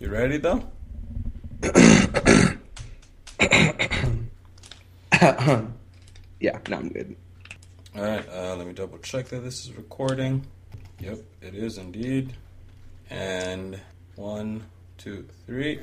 You ready though? yeah, no, I'm good. All right. Uh, let me double check that this is recording. Yep, it is indeed. And one, two, three.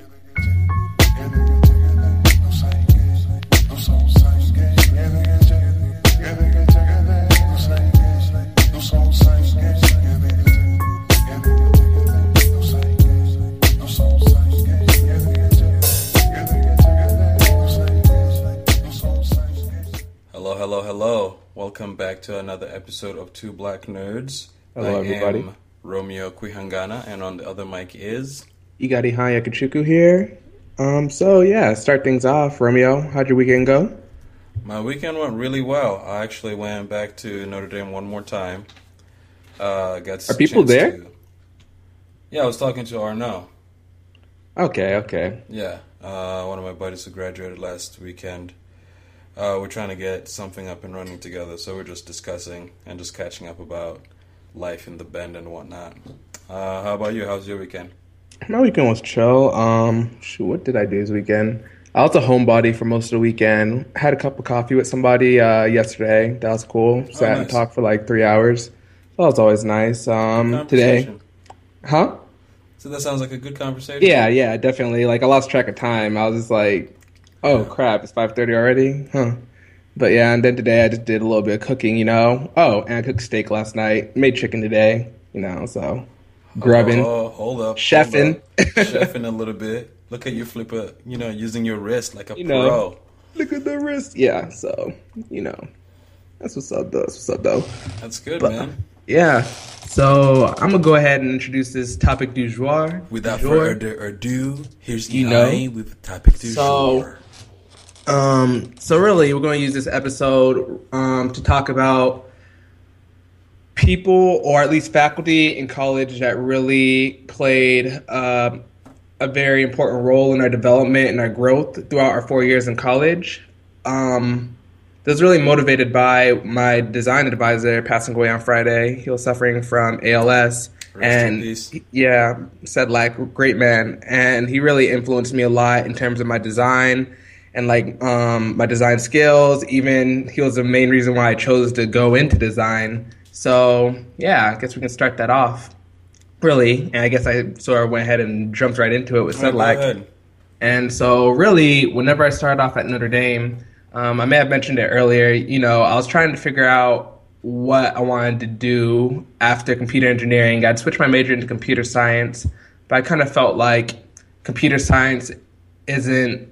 Hello, hello. Welcome back to another episode of Two Black Nerds. Hello, I everybody. Am Romeo Quihangana, and on the other mic is. Igari Hayakachuku here. Um, so yeah, start things off. Romeo, how'd your weekend go? My weekend went really well. I actually went back to Notre Dame one more time. Uh, got Are people there? to- Yeah, I was talking to Arnaud. Okay, okay. Yeah, uh, one of my buddies who graduated last weekend. Uh, we're trying to get something up and running together, so we're just discussing and just catching up about life in the bend and whatnot. Uh, how about you? How's your weekend? My weekend was chill. Um, shoot, what did I do this weekend? I was a homebody for most of the weekend. Had a cup of coffee with somebody uh, yesterday. That was cool. Sat and nice. talked for like three hours. That was always nice. Um, today, huh? So that sounds like a good conversation. Yeah, yeah, definitely. Like I lost track of time. I was just like, "Oh crap, it's five thirty already." Huh. But yeah, and then today I just did a little bit of cooking. You know. Oh, and I cooked steak last night. Made chicken today. You know, so grubbing. Oh, oh hold up. Chefing. hold up. Chefing a little bit. Look at you flip a, you know, using your wrist like a You know. pro. Look at the wrist. Yeah. So you know, that's what's up. Though. That's what's up, though. That's good, But- man. Yeah. So I'm gonna go ahead and introduce this topic du jour. Without Du jour. further ado, here's You EI know. with topic du So- jour. Um, so really, we're going to use this episode um, to talk about people, or at least faculty in college, that really played um, a very important role in our development and our growth throughout our four years in college. Um, this was really motivated by my design advisor passing away on Friday. He was suffering from ALS. in and yeah, Sedlack great man, and he really influenced me a lot in terms of my design and like um, my design skills. Even he was the main reason why I chose to go into design. So yeah, I guess we can start that off. Really, and I guess I sort of went ahead and jumped right into it with Sedlack. And so, really, whenever I started off at Notre Dame, um, I may have mentioned it earlier. You know, I was trying to figure out what I wanted to do after computer engineering. I'd switched my major into computer science, but I kind of felt like computer science isn't.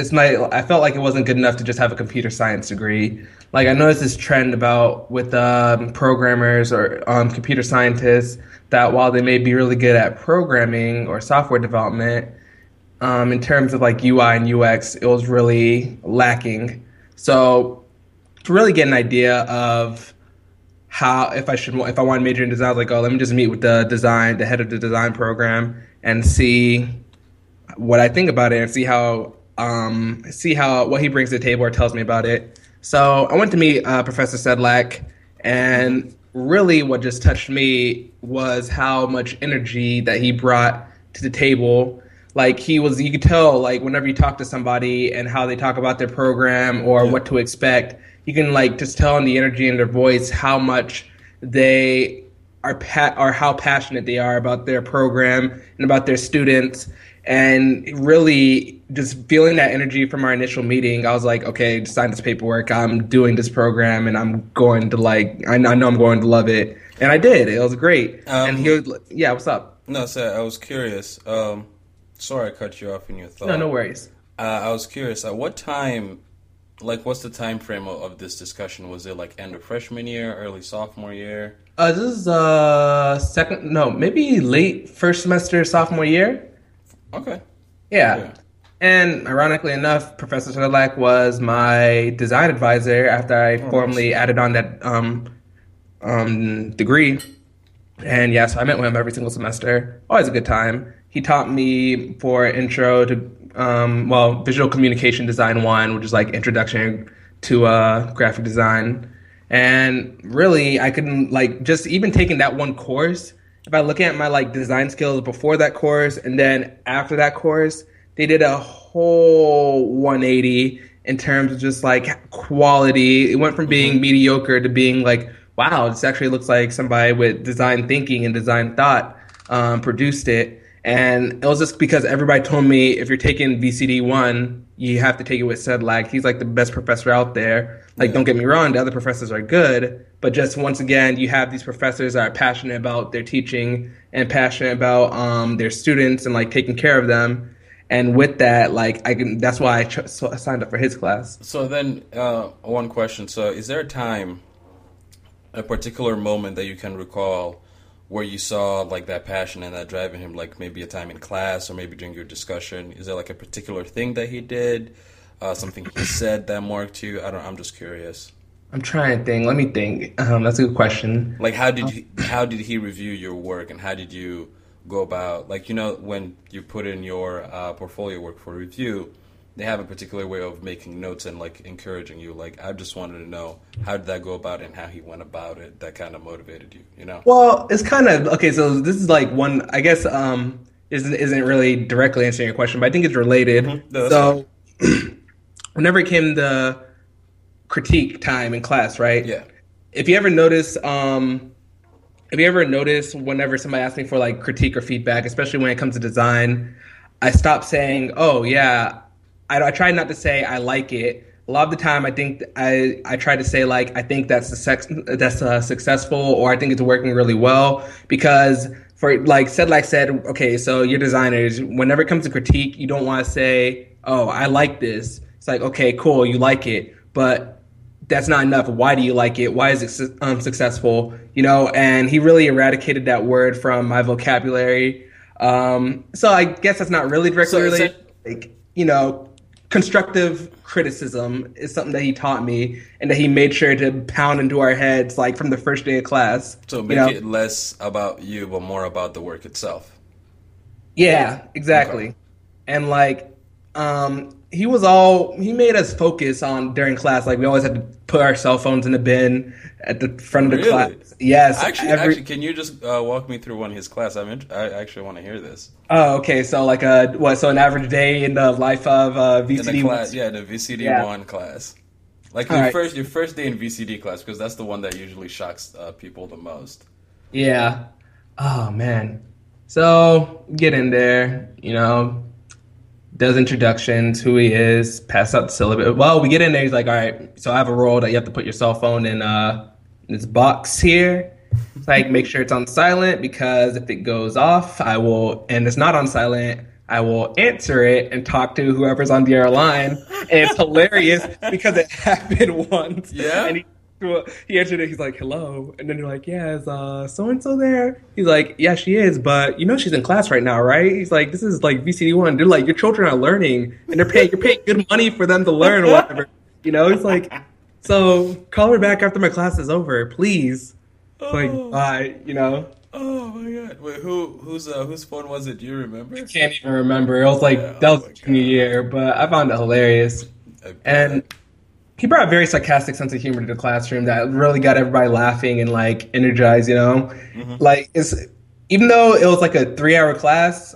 It's not. I felt like it wasn't good enough to just have a computer science degree. Like I noticed this trend about with um, programmers or um, computer scientists that while they may be really good at programming or software development, um, in terms of like UI and UX, it was really lacking. So to really get an idea of how if I should if I want to major in design, I was like, oh, let me just meet with the design, the head of the design program, and see what I think about it and see how um, see how what he brings to the table or tells me about it. So I went to meet uh, Professor Sedlack, and really what just touched me was how much energy that he brought to the table. Like he was, you could tell like whenever you talk to somebody and how they talk about their program or Yeah. what to expect, you can like just tell in the energy in their voice how much they are pa- or how passionate they are about their program and about their students and really just feeling that energy from our initial meeting i was like okay sign this paperwork i'm doing this program and i'm going to like i know, I know i'm going to love it and i did it was great Um, and he was like, yeah what's up No, sir, I was curious. Um, sorry I cut you off in your thought. no no worries Uh, I was curious. At what time, like, what's the time frame of, of this discussion? Was it like end of freshman year, early sophomore year? uh, this is uh second no maybe late first semester sophomore year Okay. Yeah. Yeah. And ironically enough, Professor Sedlack was my design advisor after I formally added on that um, um, degree. And yes, I met with him every single semester. Always a good time. He taught me for intro to, um, well, visual communication design one, which is like introduction to uh, graphic design. And really, I couldn't like just even taking that one course if I look at my like design skills before that course and then after that course, they did a whole 180 in terms of just like quality. It went from being mm-hmm. mediocre to being like, wow, this actually looks like somebody with design thinking and design thought um, produced it. And it was just because everybody told me if you're taking VCD one, you have to take it with Sedlack. He's like the best professor out there. Like, don't get me wrong, the other professors are good, but just once again, you have these professors that are passionate about their teaching and passionate about um, their students and like taking care of them. And with that, like I can, that's why I, ch- so I signed up for his class. So then, uh, one question: So, is there a time, a particular moment that you can recall? Where you saw like that passion and that drive in him like maybe a time in class or maybe during your discussion? Is there like a particular thing that he did uh, something he said that marked you? I don't i'm just curious. I'm trying to think. Let me think. Um, that's a good question. Like how did he how did he review your work and how did you go about like you know when you put in your uh, portfolio work for review they have a particular way of making notes and like encouraging you. Like I just wanted to know how did that go about and how he went about it. That kind of motivated you, you know. Well, it's kind of okay. So this is like one. I guess um isn't isn't really directly answering your question, but I think it's related. Mm-hmm. No, so whenever it came to critique time in class, right? Yeah. If you ever notice, um, if you ever notice whenever somebody asks me for like critique or feedback, especially when it comes to design, I stop saying, "Oh yeah, I, I try not to say I like it. A lot of the time, I think I I try to say like I think that's the sex that's uh, successful or I think it's working really well because for like Sedlack said okay so your designers whenever it comes to critique you don't want to say oh I like this. It's like okay cool you like it but that's not enough. Why do you like it? Why is it um, successful? You know and he really eradicated that word from my vocabulary. Um, so I guess that's not really directly so, related so- like you know constructive criticism is something that he taught me and that he made sure to pound into our heads like from the first day of class. So make you know? it less about you but more about the work itself. Yeah, exactly. Okay. And like um he was all he made us focus on during class like we always had to put our cell phones in the bin at the front of the really? class. Yes actually, every... actually can you just uh, walk me through one of his class? I'm in, i actually want to hear this. Oh okay so like a what so an average day in the life of uh, vcd class, yeah the vcd yeah. 1 class. Like your right. first your first day in vcd class because that's the one that usually shocks uh, people the most. Yeah. Oh man. So get in there you know does introductions, who he is, pass out the syllabus. Well, we get in there. He's like, all right, so I have a rule that you have to put your cell phone in uh, this box here. It's like, make sure it's on silent because if it goes off, I will, and it's not on silent, I will answer it and talk to whoever's on the other line. And it's hilarious because it happened once. Yeah. And he he answered it. He's like, "Hello," and then you're like, "Yeah, is uh so and so there?" He's like, "Yeah, she is, but you know she's in class right now, right?" He's like, "This is like VCD one. They're like your children are learning, and they're paying you're paying good money for them to learn, or whatever." You know, it's like, so call her back after my class is over, please. Oh. Like, bye. You know. Oh my god! Wait, who whose uh, whose phone was it? Do you remember? I can't even remember. It was like yeah, that was oh junior year, but I found it hilarious. And he brought a very sarcastic sense of humor to the classroom that really got everybody laughing and like energized. You know, mm-hmm. like it's even though it was like a three hour class,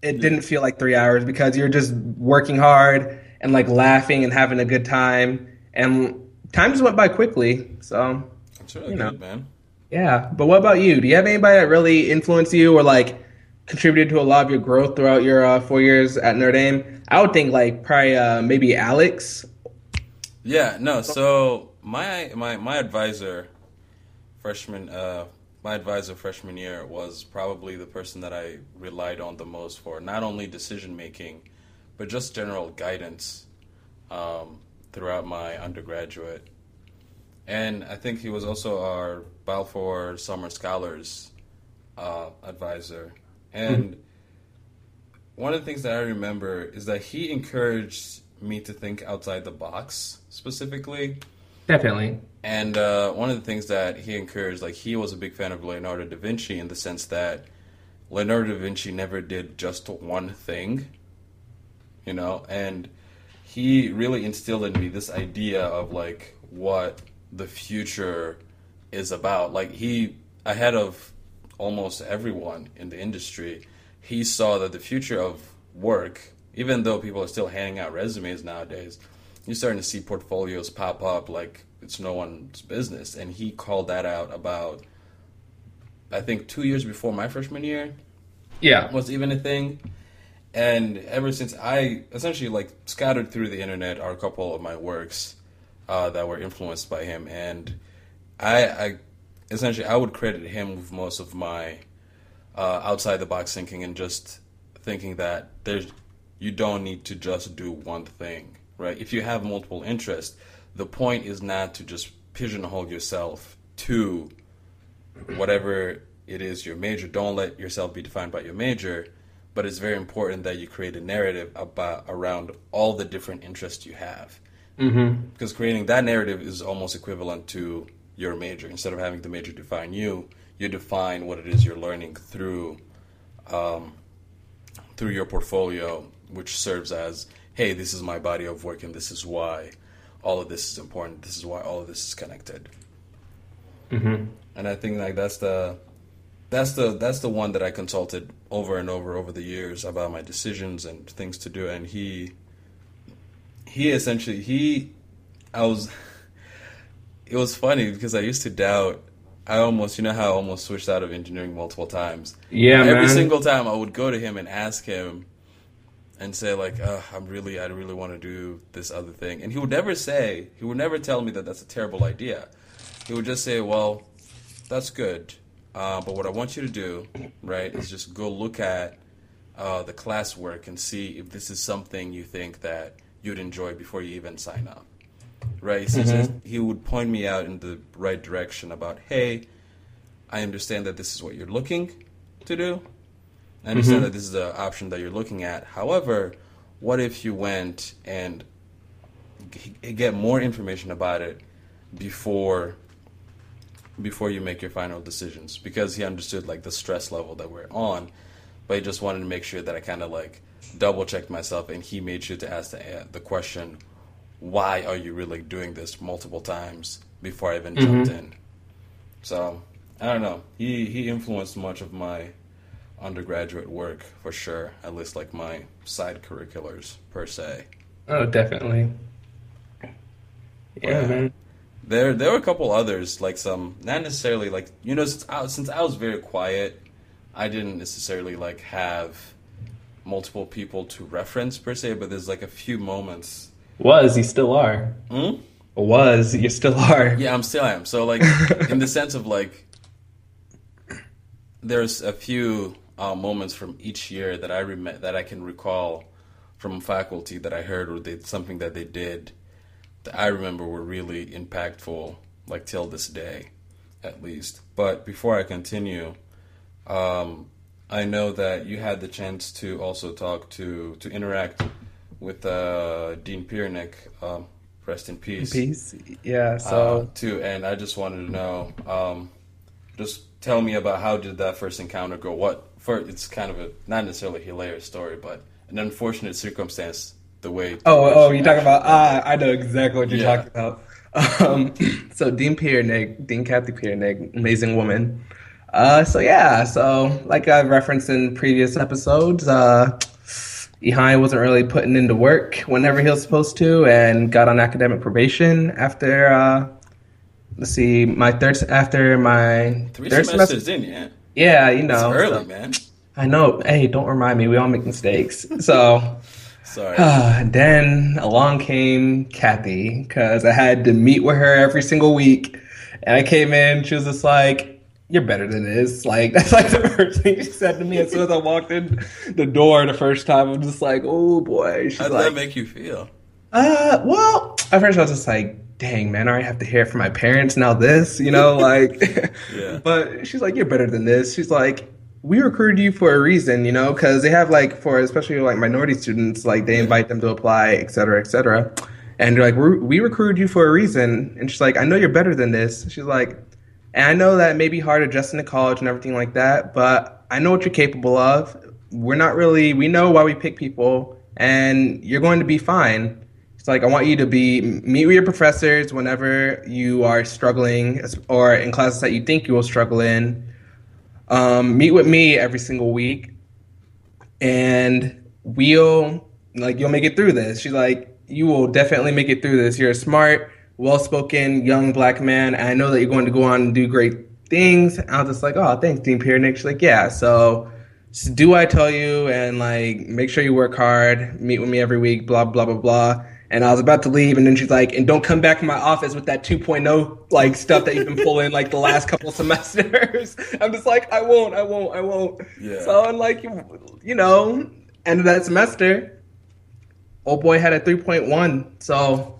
it didn't feel like three hours because you're just working hard and like laughing and having a good time, and time just went by quickly. So that's really you know. good, man. Yeah, but what about you? Do you have anybody that really influenced you or like contributed to a lot of your growth throughout your uh, four years at Notre Dame? I would think like probably uh, maybe Alex yeah, no. So my my my advisor, freshman, uh, my advisor freshman year was probably the person that I relied on the most for not only decision making, but just general guidance um, throughout my undergraduate. And I think he was also our Balfour Summer Scholars uh, advisor. And mm-hmm. one of the things that I remember is that he encouraged me to think outside the box specifically. Definitely. And uh, one of the things that he encouraged, like he was a big fan of Leonardo da Vinci in the sense that Leonardo da Vinci never did just one thing, you know, and he really instilled in me this idea of like what the future is about. Like he ahead of almost everyone in the industry, he saw that the future of work, even though people are still handing out resumes nowadays, you're starting to see portfolios pop up like it's no one's business. And he called that out about, I think, two years before my freshman year. Yeah. Was even a thing. And ever since I essentially like scattered through the internet are a couple of my works uh, that were influenced by him, and I, I essentially I would credit him with most of my uh, outside the box thinking and just thinking that there's you don't need to just do one thing, right? If you have multiple interests, the point is not to just pigeonhole yourself to whatever it is your major. Don't let yourself be defined by your major but it's very important that you create a narrative about around all the different interests you have. Mm-hmm. Because creating that narrative is almost equivalent to your major. Instead of having the major define you, you define what it is you're learning through um, through your portfolio, which serves as, hey, this is my body of work, and this is why all of this is important. This is why all of this is connected. Mm-hmm. And I think like that's the that's the that's the one that I consulted over and over over the years about my decisions and things to do and he he essentially he I was it was funny because I used to doubt I almost you know how I almost switched out of engineering multiple times. Yeah, Every man. single time I would go to him and ask him and say like, uh, "I'm really, I really want to do this other thing," and he would never say, he would never tell me that that's a terrible idea. He would just say, "Well, that's good, uh, but what I want you to do, right, is just go look at uh, the classwork and see if this is something you think that you'd enjoy before you even sign up." Right? So just- he would point me out in the right direction about, "Hey, I understand that this is what you're looking to do." I understand mm-hmm. that this is the option that you're looking at. However, what if you went and g- get more information about it before before you make your final decisions? Because he understood like the stress level that we're on, but he just wanted to make sure that I kind of like double checked myself, and he made sure to ask the, uh, the question, "Why are you really doing this?" multiple times before I even jumped mm-hmm. in. So I don't know. He he influenced much of my undergraduate work for sure. At least like my side curriculars per se. Oh, definitely. Yeah, Yeah. man. There there were a couple others like some not necessarily like you know since I, since I was very quiet, I didn't necessarily like have multiple people to reference per se. But there's like a few moments. Was you still are? Hmm? Was you still are? Yeah, I'm still am. So like in the sense of like there's a few uh, moments from each year that I rem- that I can recall from faculty that I heard or they something that they did that I remember were really impactful like till this day at least. But before I continue, um, I know that you had the chance to also talk to to interact with uh, Dean Pieronek. Um, rest in peace Peace. Yeah. uh, So too. And I just wanted to know, um, just tell me about how did that first encounter go? What for? It's kind of a not necessarily hilarious story, but an unfortunate circumstance. The way. Oh, which oh, you talking about? Ah, I know exactly what you're Yeah. talking about. Um, so Dean Pieronek, Dean Cathy Pieronek, amazing woman. Uh, so yeah, so like I referenced in previous episodes, uh, Ehai wasn't really putting into work whenever he was supposed to, and got on academic probation after. Uh, let's see, my third after my Three third semesters in, yeah. Yeah, you It's know, early, so- man. I know. Hey, don't remind me. We all make mistakes. So. Sorry. then along came Cathy because I had to meet with her every single week. And I came in, she was just like, You're better than this. Like, that's like the first thing she said to me as soon as I walked in the door the first time. I'm just like, Oh boy. She's how did like, that make you feel? uh, well, at first I was just like, dang, man, I already have to hear from my parents. Now this, you know, like, Yeah. but she's like, you're better than this. She's like, we recruited you for a reason, you know, because they have like for especially like minority students, like they invite them to apply, et cetera, et cetera. And they're like, we we recruited you for a reason. And she's like, I know you're better than this. She's like, and I know that it may be hard adjusting to college and everything like that, but I know what you're capable of. We're not really, we know why we pick people, and you're going to be fine. It's like, I want you to be, meet with your professors whenever you are struggling or in classes that you think you will struggle in. um, meet with me every single week, and we'll like you'll make it through this. She's like, you will definitely make it through this. You're a smart, well-spoken young black man. And I know that you're going to go on and do great things. I was just like, oh, thanks, Dean Pieronek. She's like, yeah. So do what I tell you and like make sure you work hard. Meet with me every week. Blah blah blah blah. And I was about to leave, and then she's like, "And don't come back in my office with that 2.0 like stuff that you've been pulling like the last couple semesters." I'm just like, "I won't, I won't, I won't." Yeah. So I'm like, you, you know, end of that semester, old boy had a 3.1, so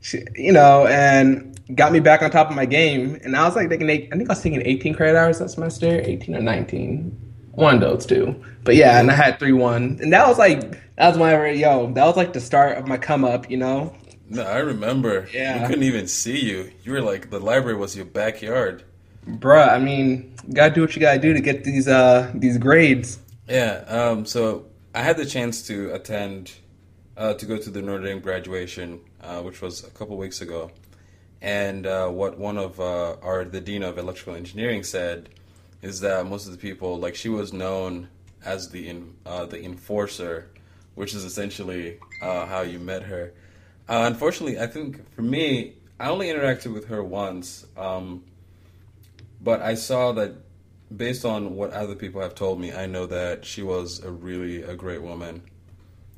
she, you know, and got me back on top of my game. And I was like taking, eight, I think I was taking 18 credit hours that semester, 18 or 19, one of those two. But yeah, and I had three one, and that was like that was my yo. That was like the start of my come up, you know. No, I remember. Yeah. We couldn't even see you. You were like the library was your backyard. Bruh, I mean, gotta do what you gotta do to get these uh these grades. Yeah. Um. So I had the chance to attend, uh, to go to the Notre Dame graduation, uh, which was a couple weeks ago, and uh, what one of uh, our the dean of electrical engineering said is that most of the people, like she was known as the in, uh, the enforcer, which is essentially uh, how you met her. Uh, unfortunately, I think for me, I only interacted with her once, um, but I saw that based on what other people have told me, I know that she was a really a great woman.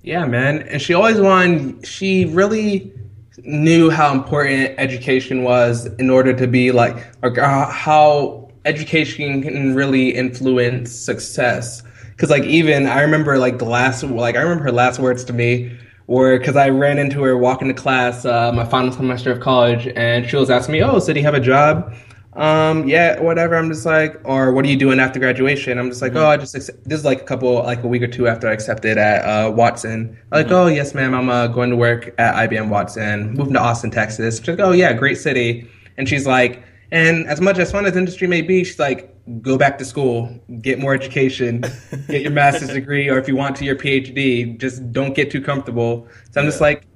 Yeah, man. And she always wanted, she really knew how important education was in order to be like, or uh, how education can really influence success. Cause like even, I remember like the last, like I remember her last words to me were, cause I ran into her walking to class, uh, my final semester of college, and she was asking me, oh, so do you have a job? um, yeah, whatever. I'm just like, or what are you doing after graduation? I'm just like, oh, I just, this is like a couple, like a week or two after I accepted at uh, Watson. I'm like, oh, yes, ma'am, I'm uh, going to work at IBM Watson, moving to Austin, Texas. She's like, oh, yeah, great city. And she's like, and as much as fun as industry may be, she's like, go back to school, get more education, get your master's degree, or if you want to, your PhD. Just don't get too comfortable. So I'm just like,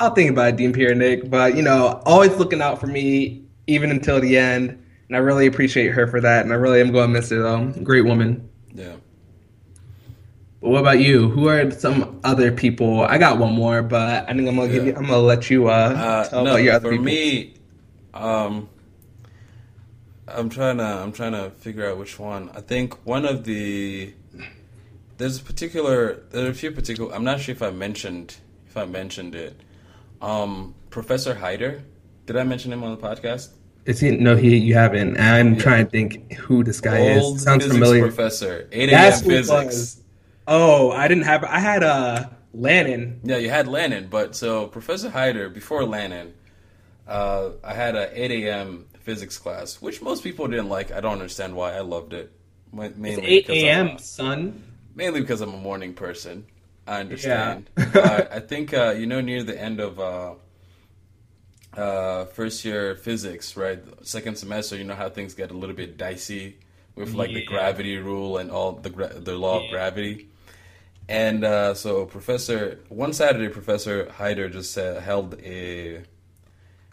I'll think about it, Dean Pieronek, but you know, always looking out for me even until the end. And I really appreciate her for that, and I really am going to miss her though. Great woman. Yeah. But what about you? Who are some other people? I got one more, but I think I'm gonna give you. I'm gonna let you uh, Uh, tell no, about your other for people. me, um, I'm trying to I'm trying to figure out which one. I think one of the there's a particular there are a few particular. I'm not sure if I mentioned if I mentioned it. Um, Professor Hyder. Did I mention him on the podcast? Is he? No, he. You haven't. I'm trying to think who this guy Old is. Sounds familiar. professor. 8 a.m. Physics. Oh, I didn't have. I had uh Lannon. Yeah, you had Lannon, but so Professor Hyder before Lannon, uh, I had a 8 a.m. physics class, which most people didn't like. I don't understand why. I loved it. Ma- It's Mainly 8 because I'm a.m. a- son. mainly because I'm a morning person. I understand. uh, I think uh, you know near the end of uh, uh, first year physics, right? Second semester, you know how things get a little bit dicey with like the gravity rule and all the gra- the law of gravity. And uh, so, Professor, one Saturday, Professor Hyder just uh, held a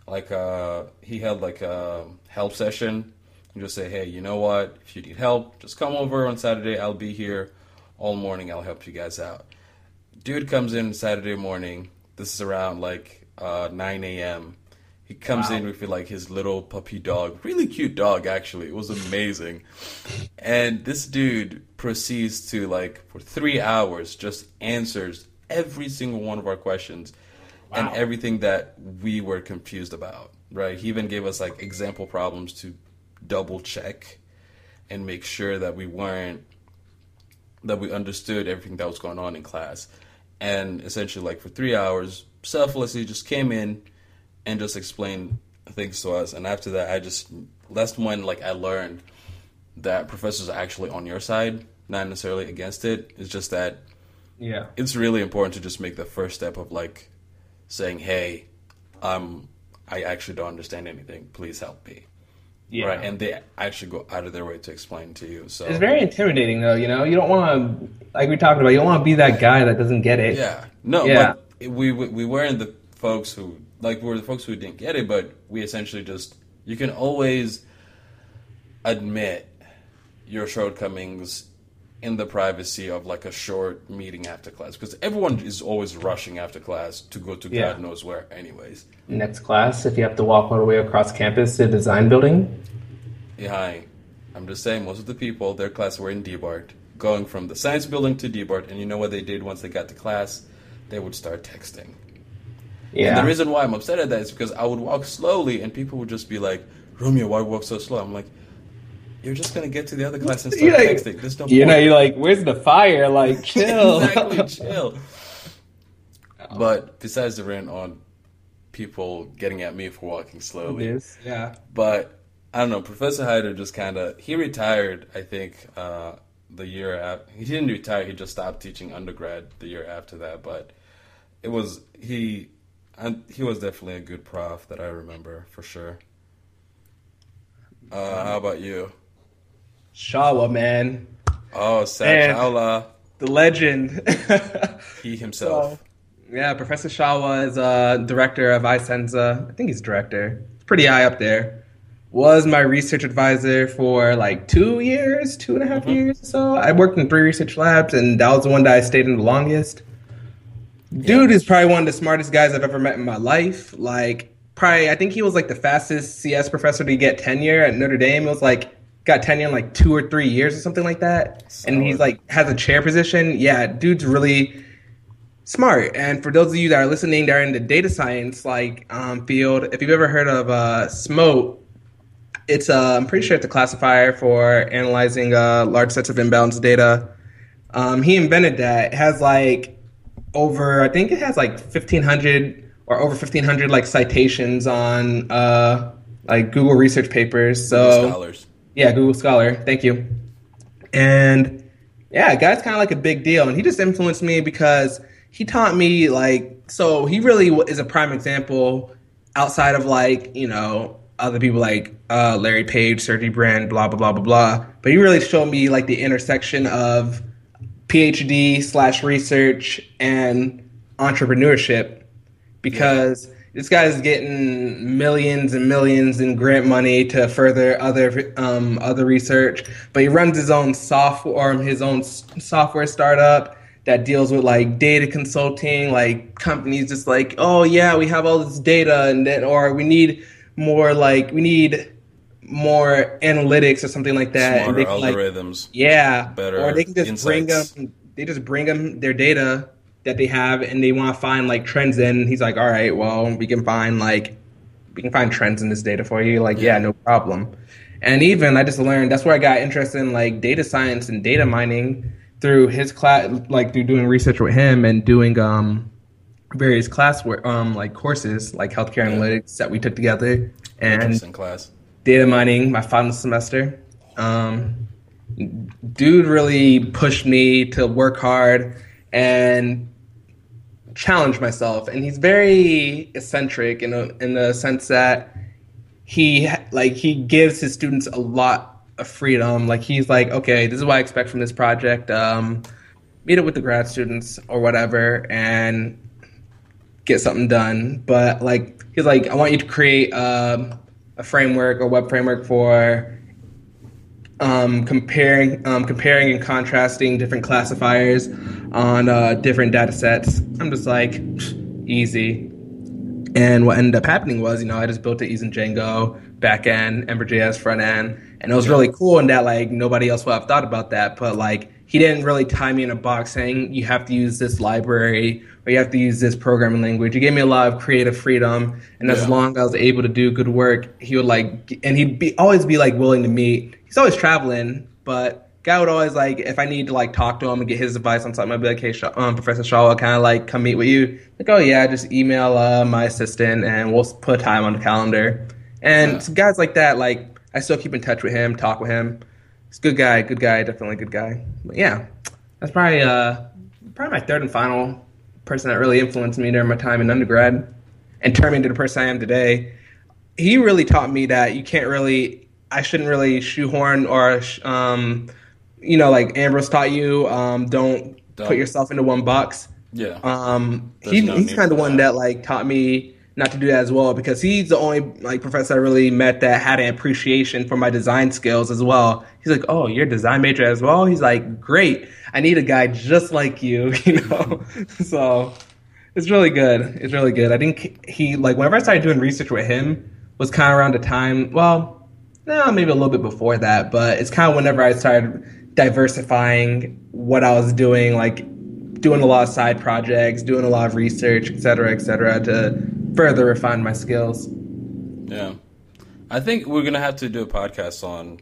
like uh he held like a help session and just say, hey, you know what? If you need help, just come over on Saturday. I'll be here all morning. I'll help you guys out. Dude comes in Saturday morning. This is around like uh, 9 a.m. He comes Wow. in with like his little puppy dog, really cute dog actually. It was amazing. and this dude proceeds to like for three hours just answers every single one of our questions and everything that we were confused about. Right? He even gave us like example problems to double check and make sure that we weren't that we understood everything that was going on in class. And essentially, like for three hours, selflessly just came in and just explained things to us. And after that, I just that's when like I learned that professors are actually on your side, not necessarily against it. It's just that Yeah. it's really important to just make the first step of like saying, "Hey, um, I actually don't understand anything. Please help me." Yeah. Right, and they actually go out of their way to explain to you. So It's very intimidating, though. You know, you don't want to, like we talked about, you don't want to be that guy that doesn't get it. Yeah. No, Yeah. but we we we weren't the folks who like we were the folks who didn't get it, but we essentially just you can always admit your shortcomings in the privacy of like a short meeting after class because everyone is always rushing after class to go to Yeah. God knows where, anyways. Next class, if you have to walk all the way across campus to the design building. Yeah, hi. I'm just saying, most of the people, their class were in DeBart, going from the science building to DeBart, and you know what they did once they got to class? They would start texting. Yeah. And the reason why I'm upset at that is because I would walk slowly, and people would just be like, Romeo, why walk so slow? I'm like, you're just gonna get to the other class and start You're like- texting. There's no you know, you're like, where's the fire? Like, chill. exactly, chill. But besides the rant on people getting at me for walking slowly, Yes. Yeah. but I don't know. Professor Hyder just kind of he retired. I think uh, the year after he didn't retire. He just stopped teaching undergrad the year after that. But it was he. And he was definitely a good prof that I remember for sure. Uh, how about you? Chawla, man. Oh, Sat Chawla, The legend. he himself. yeah, Professor Chawla is uh, director of iCeNSA. I think he's director. It's pretty high up there. Was my research advisor for like two years, two and a half years or so. I worked in three research labs, and that was the one that I stayed in the longest. Dude is probably one of the smartest guys I've ever met in my life. Like, probably, I think he was like the fastest CS professor to get tenure at Notre Dame. It was like, got tenure in like two or three years or something like that. And he's like, has a chair position. Yeah, dude's really smart. And for those of you that are listening, that are in the data science like um, field, if you've ever heard of uh, SMOTE, it's uh, I'm pretty sure it's a classifier for analyzing uh, large sets of imbalanced data. Um, he invented that. It has like over, I think it has like 1,500 or over 1,500 like citations on uh, like Google research papers. So Scholars. Yeah, Google Scholar. Thank you. And yeah, guy's kind of like a big deal, and he just influenced me because he taught me like so. He really is a prime example outside of like you know other people like uh, Larry Page, Sergey Brin, blah blah blah blah blah. But he really showed me like the intersection of PhD slash research and entrepreneurship because this guy's getting millions and millions in grant money to further other um, other research, but he runs his own software, his own software startup that deals with like data consulting, like companies just like, oh yeah, we have all this data, and then or we need more like we need more analytics or something like that, and Smarter they can, like, algorithms. yeah, better or they can just bring them. They just bring them their data that they have, and they want to find like trends in. He's like, all right, well, we can find like we can find trends in this data for you. Like, yeah, no problem. And even I just learned that's where I got interested in like data science and data mining through his class, like through doing research with him and doing um various class work, um like courses like healthcare analytics that we took together and class. data mining my final semester. Um, dude really pushed me to work hard and challenge myself, and he's very eccentric in a, in the sense that he like he gives his students a lot of freedom. Like he's like, okay, this is what I expect from this project. Um, meet up with the grad students or whatever, and get something done. But like he's like, I want you to create um, a framework or web framework for um, comparing um, comparing and contrasting different classifiers on uh, different data sets. I'm just like easy. And what ended up happening was, you know, I just built it using Django backend, Ember.js front end, and it was really cool in that like nobody else would have thought about that. But like he didn't really tie me in a box saying you have to use this library or you have to use this programming language. He gave me a lot of creative freedom, and as Yeah. long as I was able to do good work, he would like, and he'd be always be like willing to meet. He's always traveling, but guy would always like if I need to like talk to him and get his advice on something, I'd be like, hey, um, Professor Chawla, will kind of like come meet with you. Like, oh yeah, just email uh, my assistant and we'll put time on the calendar. And Yeah. some guys like that, like I still keep in touch with him, talk with him. He's a good guy, good guy, definitely a good guy. But yeah, that's probably uh probably my third and final person that really influenced me during my time in undergrad and turned me into the person I am today. He really taught me that you can't really, I shouldn't really shoehorn or, um, you know, like Ambrose taught you, um, don't, Don't. put yourself into one box. Yeah. Um, he, no he's kind of the one that. that like taught me not to do that as well because he's the only like professor I really met that had an appreciation for my design skills as well. He's like, "Oh, you're a design major as well." He's like, "Great, I need a guy just like you," you know. so it's really good. It's really good. I think he like whenever I started doing research with him was kind of around the time. Well, no, maybe a little bit before that, but it's kind of whenever I started diversifying what I was doing, like doing a lot of side projects, doing a lot of research, et cetera, et cetera, to further refine my skills. Yeah, I think we're gonna have to do a podcast on.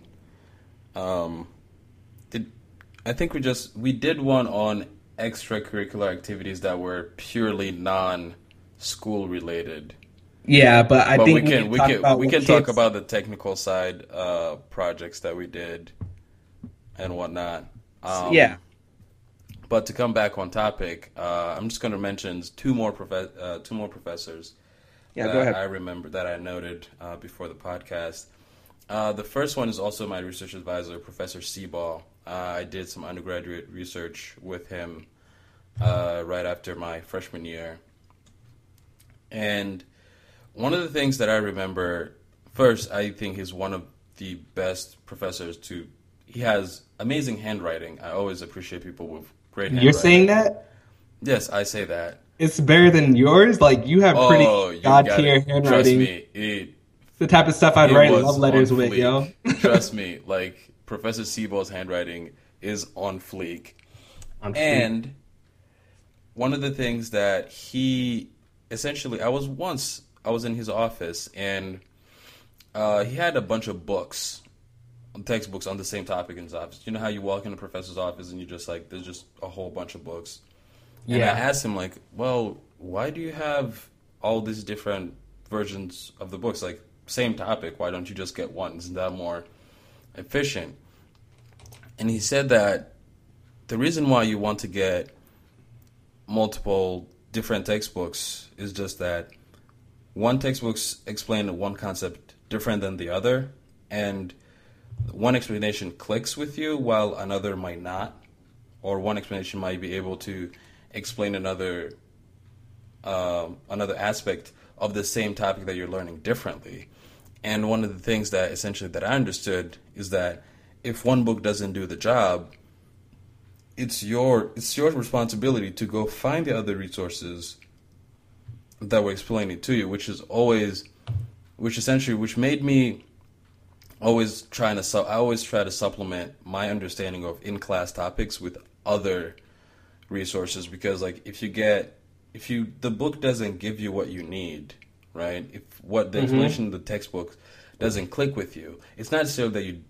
Um, did I think we just we did one on extracurricular activities that were purely non-school related. Yeah, but I But think we can we can about we can talk about the technical side uh, projects that we did and whatnot. Um, yeah, But to come back on topic, uh, I'm just going to mention two more uh, two more professors yeah. that Go ahead. I remember that I noted uh, before the podcast. Uh, the first one is also my research advisor, Professor Seabaugh. Uh, I did some undergraduate research with him uh, right after my freshman year. And one of the things that I remember, first, I think he's one of the best professors to. He has amazing handwriting. I always appreciate people with great handwriting. You're saying that Yes, I say that. it's better than yours. Like you have pretty oh, god tier it. Trust handwriting. me, it The type of stuff I'd write love letters with, yo. Trust me, like Professor Seabaugh's handwriting is on fleek. On fleek. And one of the things that he essentially, I was once, I was in his office and uh, he had a bunch of books, textbooks on the same topic in his office. You know how you walk in a professor's office and you just like, there's just a whole bunch of books. And Yeah. I asked him like, well, why do you have all these different versions of the books? Like, same topic. Why don't you just get one? Isn't that more efficient? And he said that the reason why you want to get multiple different textbooks is just that one textbooks explain one concept different than the other, and one explanation clicks with you while another might not, or one explanation might be able to explain another um, another aspect of the same topic that you're learning differently. And one of the things that essentially that I understood is that if one book doesn't do the job, it's your it's your responsibility to go find the other resources that will explain it to you, which is always which essentially which made me always trying to su- I always try to supplement my understanding of in class topics with other resources because like if you get if you the book doesn't give you what you need right? If what the mm-hmm. explanation of the textbook doesn't click with you it's not necessarily that you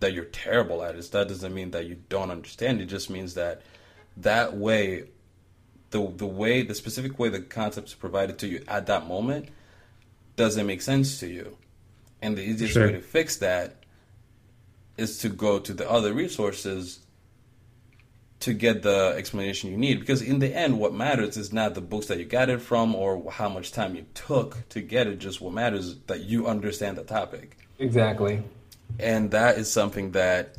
that you're terrible at it. That doesn't mean that you don't understand. It just means that that way the the way the specific way the concepts provided to you at that moment doesn't make sense to you and the easiest Sure. way to fix that is to go to the other resources to get the explanation you need because in the end what matters is not the books that you got it from or how much time you took to get it just what matters is that you understand the topic Exactly. and that is something that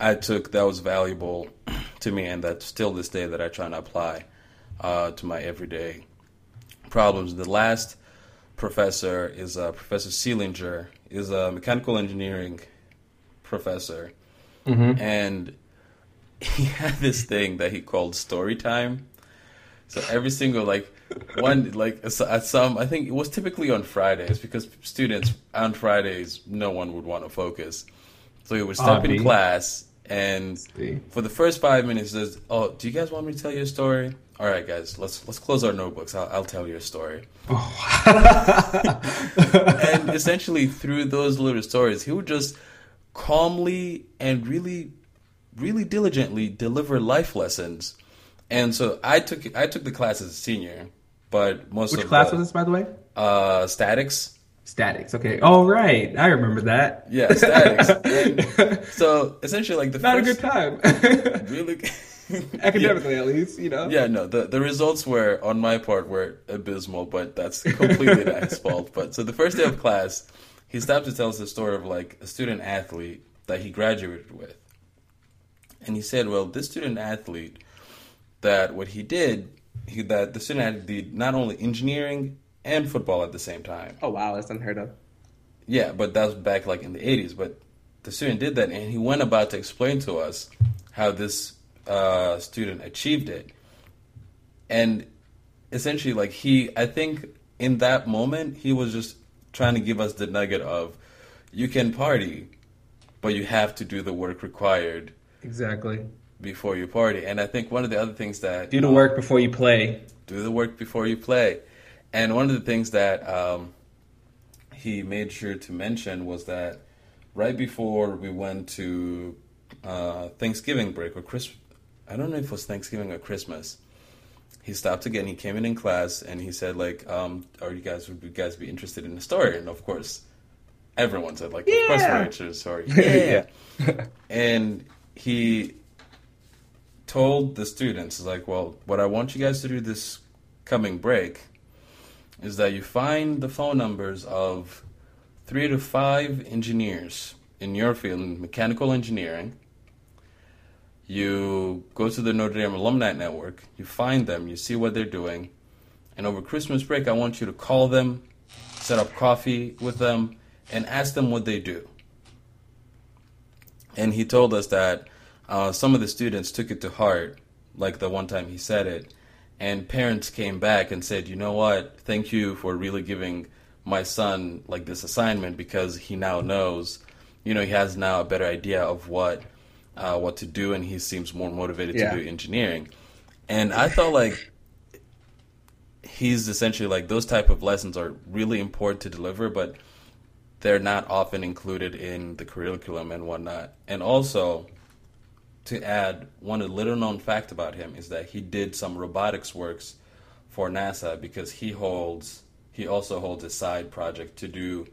I took that was valuable to me, and that's still this day that I try and apply uh, to my everyday problems. The last professor is uh, Professor Seelinger, is a mechanical engineering professor, and he had this thing that he called story time. So every single like one like at some I think it was typically on Fridays because students on Fridays no one would want to focus. So he would step in Obvi. class and See. for the first five minutes says, "Oh, do you guys want me to tell you a story? All right, guys, let's let's close our notebooks. I'll, I'll tell you a story." and essentially, through those little stories, he would just calmly and really, really diligently deliver life lessons. And so I took I took the class as a senior, but most Which of class the, was this, by the way? uh, statics. Statics. Okay. Oh, right. I remember that. Yeah, statics. And so essentially, like the Not a good time. really Academically, at least, you know. Yeah, no, the the results were on my part were abysmal, but that's completely not his fault. But so the first day of class, he stopped to tell us the story of like a student athlete that he graduated with, and he said, "Well, this student athlete, that what he did, he that the student athlete did not only engineering and football at the same time. Oh wow, that's unheard of. Yeah, but that was back like in the 80s. But the student did that, and he went about to explain to us how this uh, student achieved it. And essentially, like he, I think in that moment, he was just trying to give us the nugget of you can party, but you have to do the work required Exactly. before you party. And I think one of the other things that Do the work before you play. do the work before you play. And one of the things that um, he made sure to mention was that right before we went to uh, Thanksgiving break or Christmas, I don't know if it was Thanksgiving or Christmas. He stopped again. He came in in class and he said, "Like, um, are you guys would you guys be interested in the story?" And of course, everyone said, "Like, of course Yeah. we're interested in the story." Yeah. and he told the students like well what i want you guys to do this coming break is that you find the phone numbers of three to five engineers in your field in mechanical engineering. You go to the notre dame alumni network you find them you see what they're doing and over christmas break i want you to call them set up coffee with them and ask them what they do. And he told us that uh, some of the students took it to heart, like the one time he said it, and parents came back and said, "You know what? Thank you for really giving my son like this assignment because he now knows, you know, he has now a better idea of what uh, what to do, and he seems more motivated Yeah. to do engineering." And I felt like he's essentially like those type of lessons are really important to deliver, but they're not often included in the curriculum and whatnot. And also, to add, one little known fact about him is that he did some robotics works for NASA because he holds he also holds a side project to do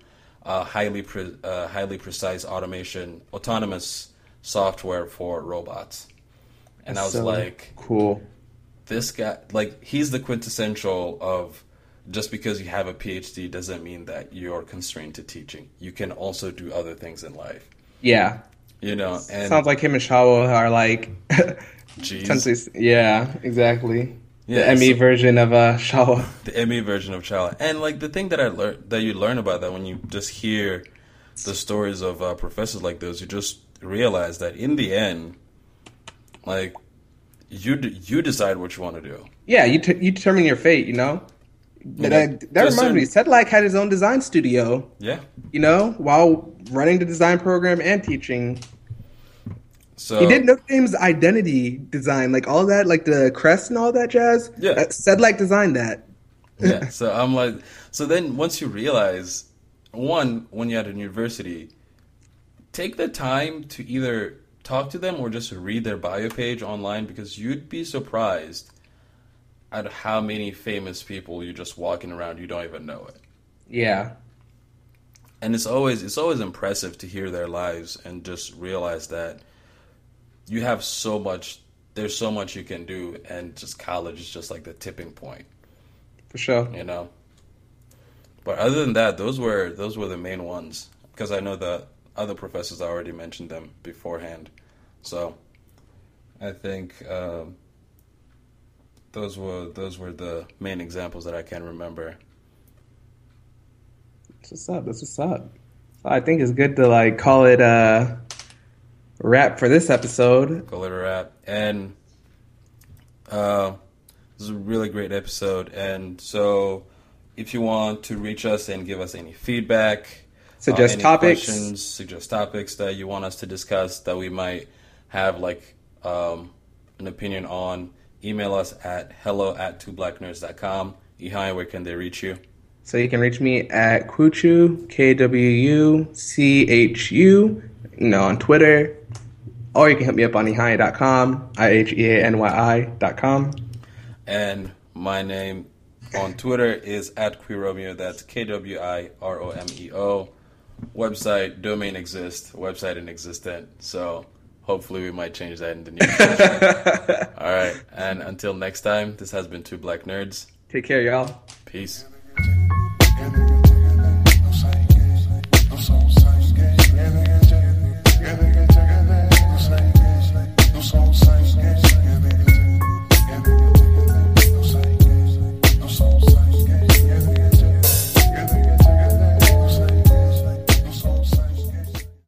uh, highly pre- uh, highly precise automation autonomous software for robots. And I was So like, cool. this guy like he's the quintessential of just because you have a PhD doesn't mean that you're constrained to teaching. You can also do other things in life. Yeah. You know, and Sounds like him and Chawla are like essentially yeah, exactly. Yeah, the ME so- version of uh Chawla. the ME version of Chawla. And like the thing that I learned that you learn about that when you just hear the stories of uh, professors like those, you just realize that in the end, like you d- you decide what you want to do. Yeah, you t- you determine your fate, you know? That, that reminds me, Sedlack had his own design studio, Yeah. you know, while running the design program and teaching. So He did Notre Dame's identity design, like all that, like the crest and all that jazz. Yeah. Uh, Sedlack designed that. yeah. So I'm like, so then once you realize, one, when you're at a university, take the time to either talk to them or just read their bio page online because you'd be surprised at how many famous people you're just walking around you don't even know it. Yeah. And it's always it's always impressive to hear their lives and just realize that you have so much there's so much you can do and just college is just like the tipping point. For sure. you know. But other than that, those were those were the main ones because I know the other professors I already mentioned them beforehand. So I think um, those were those were the main examples that I can remember. That's what's up. That's what's up. I think it's good to like call it a wrap for this episode. Call it a wrap. And uh, this is a really great episode. And so, if you want to reach us and give us any feedback, Suggest uh, topics. suggest topics that you want us to discuss that we might have like um, an opinion on, email us at hello at twoblacknerds.com. Ihai, where can they reach you? So you can reach me at Kwuchu, K W U C H U, you know, on Twitter. Or you can hit me up on iheanyi.com, I H E A N Y I.com. And my name on Twitter is at Kwiromeo. That's K W I R O M E O. Website, domain exists, website inexistent. So hopefully we might change that in the near future. All right. And until next time, this has been Two Black Nerds. Take care, y'all. Peace.